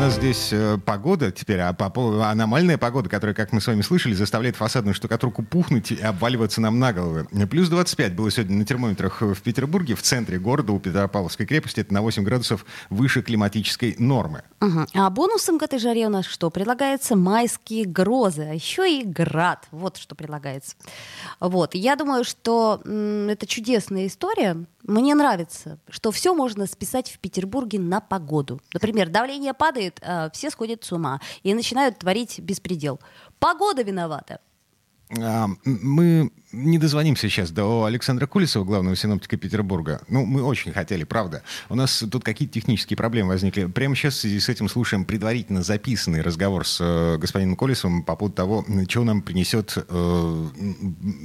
Нас здесь э, погода теперь, а аномальная погода, которая, как мы с вами слышали, заставляет фасадную штукатурку пухнуть и обваливаться нам на головы. Плюс 25 было сегодня на термометрах в Петербурге, в центре города, у Петропавловской крепости. Это на 8 градусов выше климатической нормы. Угу. А бонусом к этой жаре у нас что? Предлагается майские грозы, а еще и град. Вот что предлагается. Вот. Я думаю, что это чудесная история. Мне нравится, что все можно списать в Петербурге на погоду. Например, давление падает, а все сходят с ума и начинают творить беспредел. Погода виновата. А, мы не дозвонимся сейчас до Александра Кулисова, главного синоптика Петербурга. Ну, мы очень хотели, правда. У нас тут какие-то технические проблемы возникли. Прямо сейчас в связи с этим слушаем предварительно записанный разговор с э, господином Колесовым по поводу того, что нам принесет э,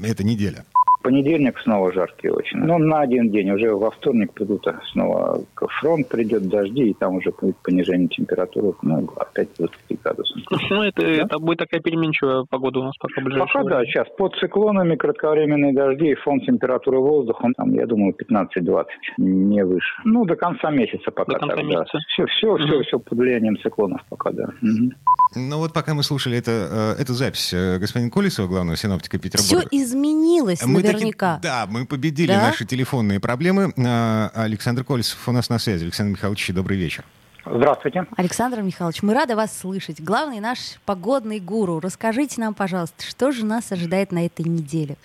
эта неделя понедельник снова жаркий очень. Но на один день. Уже во вторник придут снова фронт, придет дожди, и там уже будет понижение температуры, ну, опять 20 градусов. Ну, это, да? это будет такая переменчивая погода у нас пока ближайшее Пока да, сейчас под циклонами кратковременные дожди, и фон температуры воздуха, там, я думаю, 15-20, не выше. Ну, до конца месяца пока до конца так, месяца. да. Все, все, угу. все, все под влиянием циклонов пока, да. Угу. Ну вот пока мы слушали это, э, эту запись э, господина Колесова, главного синоптика Петербурга. Все изменилось мы наверняка. Таки, да, мы победили да? наши телефонные проблемы. Э, Александр Колесов у нас на связи. Александр Михайлович, добрый вечер. Здравствуйте. Александр Михайлович, мы рады вас слышать. Главный наш погодный гуру. Расскажите нам, пожалуйста, что же нас ожидает на этой неделе?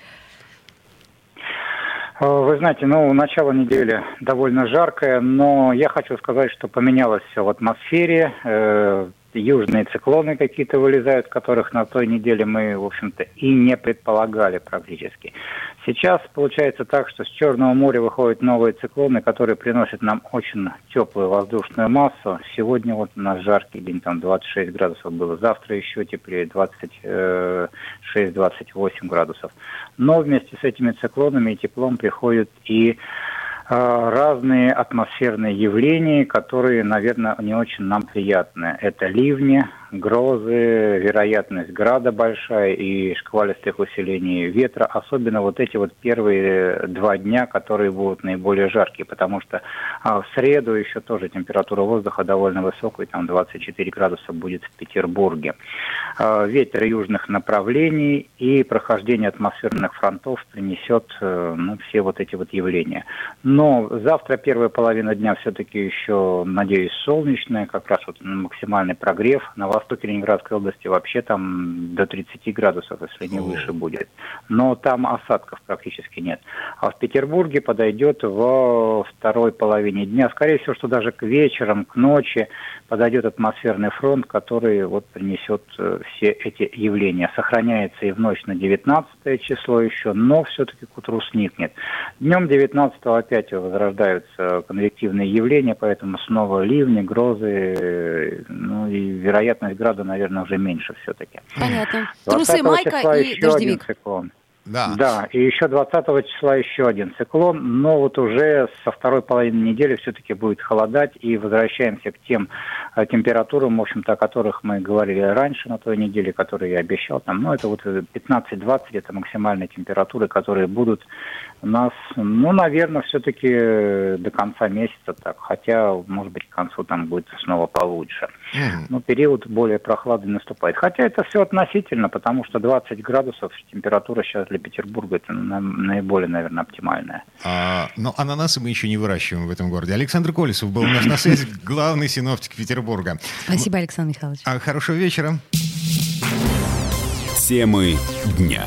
Вы знаете, ну, начало недели довольно жаркое, но я хочу сказать, что поменялось все в атмосфере южные циклоны какие-то вылезают, которых на той неделе мы, в общем-то, и не предполагали практически. Сейчас получается так, что с Черного моря выходят новые циклоны, которые приносят нам очень теплую воздушную массу. Сегодня вот у нас жаркий день, там 26 градусов было. Завтра еще теплее, 26-28 градусов. Но вместе с этими циклонами и теплом приходят и разные атмосферные явления, которые, наверное, не очень нам приятны. Это ливни, грозы, вероятность града большая и шквалистых усилений ветра. Особенно вот эти вот первые два дня, которые будут наиболее жаркие, потому что а, в среду еще тоже температура воздуха довольно высокая, там 24 градуса будет в Петербурге. А, ветер южных направлений и прохождение атмосферных фронтов принесет э, ну, все вот эти вот явления. Но завтра первая половина дня все-таки еще, надеюсь, солнечная, как раз вот максимальный прогрев. На востоке Ленинградской области вообще там до 30 градусов, если не выше будет. Но там осадков практически нет. А в Петербурге подойдет во второй половине дня. Скорее всего, что даже к вечерам, к ночи подойдет атмосферный фронт, который вот принесет э, все эти явления. Сохраняется и в ночь на 19 число еще, но все-таки к утру сникнет. Днем 19 опять возрождаются конвективные явления, поэтому снова ливни, грозы, э, ну и вероятность града, наверное, уже меньше все-таки. Понятно. Трусы, майка и дождевик. циклон. Да. да, и еще 20 числа еще один циклон, но вот уже со второй половины недели все-таки будет холодать, и возвращаемся к тем температурам, в общем-то, о которых мы говорили раньше на той неделе, которые я обещал. Там, ну, это вот 15-20, это максимальные температуры, которые будут у нас, ну, наверное, все-таки до конца месяца так, хотя, может быть, к концу там будет снова получше. Но период более прохладный наступает. Хотя это все относительно, потому что 20 градусов температура сейчас для Петербурга это наиболее, наверное, оптимальная. А, но ананасы мы еще не выращиваем в этом городе. Александр Колесов был у нас на связи, главный синоптик Петербурга. Спасибо, Александр Михайлович. А, хорошего вечера. Темы дня.